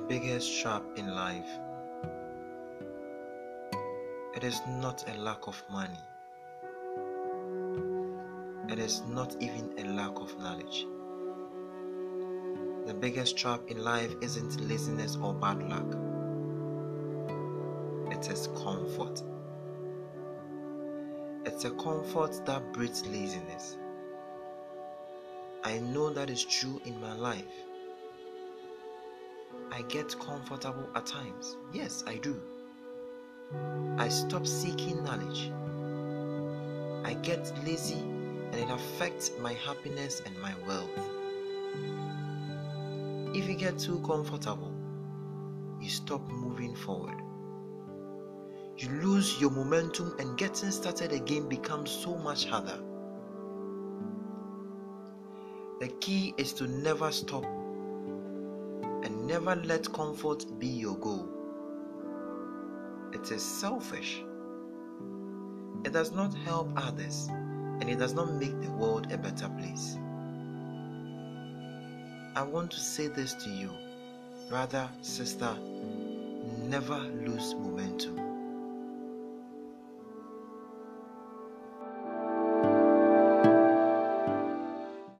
biggest trap in life. It is not a lack of money. It is not even a lack of knowledge. The biggest trap in life isn't laziness or bad luck. It is comfort. It's a comfort that breeds laziness. I know that is true in my life. I get comfortable at times. Yes, I do. I stop seeking knowledge. I get lazy and it affects my happiness and my wealth. If you get too comfortable, you stop moving forward. You lose your momentum and getting started again becomes so much harder. The key is to never stop never let comfort be your goal. It is selfish. It does not help others and it does not make the world a better place. I want to say this to you, brother, sister, never lose momentum.